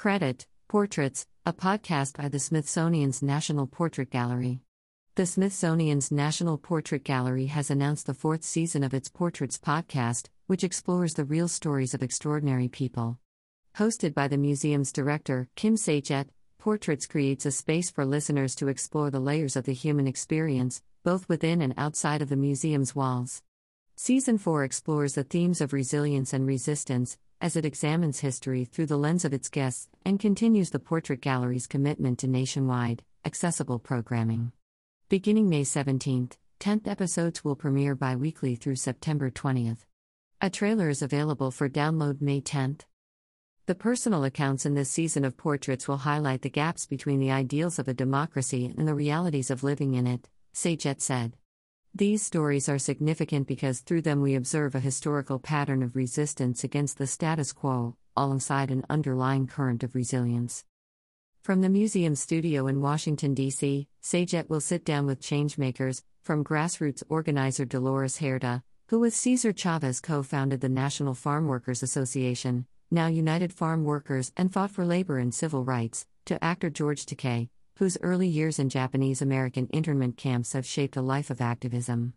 Credit Portraits, a podcast by the Smithsonian's National Portrait Gallery. The Smithsonian's National Portrait Gallery has announced the fourth season of its Portraits podcast, which explores the real stories of extraordinary people. Hosted by the museum's director, Kim Sajet, Portraits creates a space for listeners to explore the layers of the human experience, both within and outside of the museum's walls. Season 4 explores the themes of resilience and resistance, as it examines history through the lens of its guests and continues the Portrait Gallery's commitment to nationwide, accessible programming. Beginning May 17th, 10th episodes will premiere bi weekly through September 20th. A trailer is available for download May 10th. The personal accounts in this season of portraits will highlight the gaps between the ideals of a democracy and the realities of living in it, Sajet said. These stories are significant because through them we observe a historical pattern of resistance against the status quo, alongside an underlying current of resilience. From the museum studio in Washington, D.C., Sajet will sit down with changemakers, from grassroots organizer Dolores Huerta, who with Cesar Chavez co founded the National Farm Workers Association, now United Farm Workers, and fought for labor and civil rights, to actor George Takei, whose early years in Japanese American internment camps have shaped a life of activism.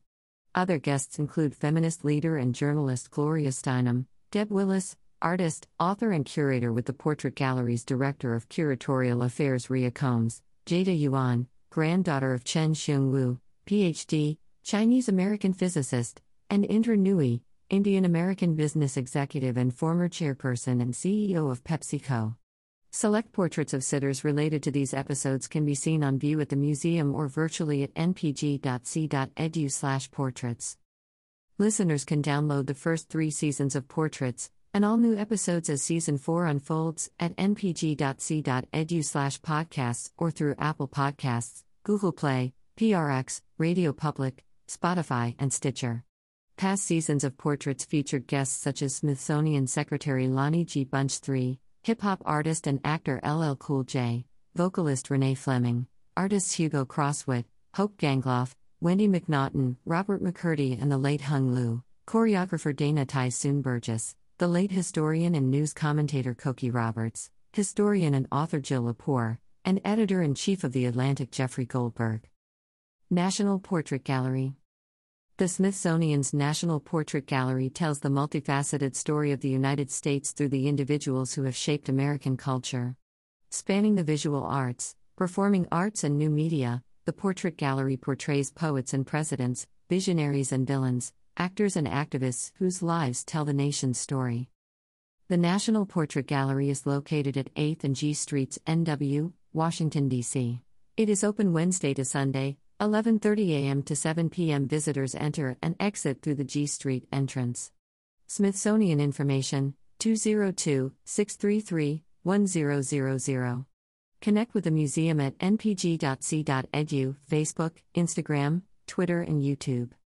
Other guests include feminist leader and journalist Gloria Steinem, Deb Willis, artist, author, and curator with the Portrait Gallery's Director of Curatorial Affairs Rhea Combs, Jada Yuan, granddaughter of Chien-Shiung Wu, PhD, Chinese American physicist, and Indra Nooyi, Indian American business executive and former chairperson and CEO of PepsiCo. Select portraits of sitters related to these episodes can be seen on view at the museum or virtually at npg.c.edu/portraits. Listeners can download the first 3 seasons of Portraits and all new episodes as season 4 unfolds at npg.c.edu/podcasts or through Apple Podcasts, Google Play, PRX, Radio Public, Spotify, and Stitcher. Past seasons of Portraits featured guests such as Smithsonian Secretary Lonnie G. Bunch III, hip hop artist and actor LL Cool J, vocalist Renee Fleming, artists Hugo Crosthwaite, Hope Gangloff, Wendy MacNaughton, Robert McCurdy, and the late Hung Liu, choreographer Dana Tai Soon Burgess, the late historian and news commentator Cokie Roberts, historian and author Jill Lepore, and editor in chief of The Atlantic Jeffrey Goldberg. National Portrait Gallery the Smithsonian's National Portrait Gallery tells the multifaceted story of the United States through the individuals who have shaped American culture. Spanning the visual arts, performing arts, and new media, the Portrait Gallery portrays poets and presidents, visionaries and villains, actors and activists whose lives tell the nation's story. The National Portrait Gallery is located at 8th and G Streets, NW, Washington, D.C. It is open Wednesday to Sunday, 11:30 a.m. to 7 p.m. visitors enter and exit through the G Street entrance. Smithsonian information 202-633-1000. Connect with the museum at npg.c.edu, Facebook, Instagram, Twitter and YouTube.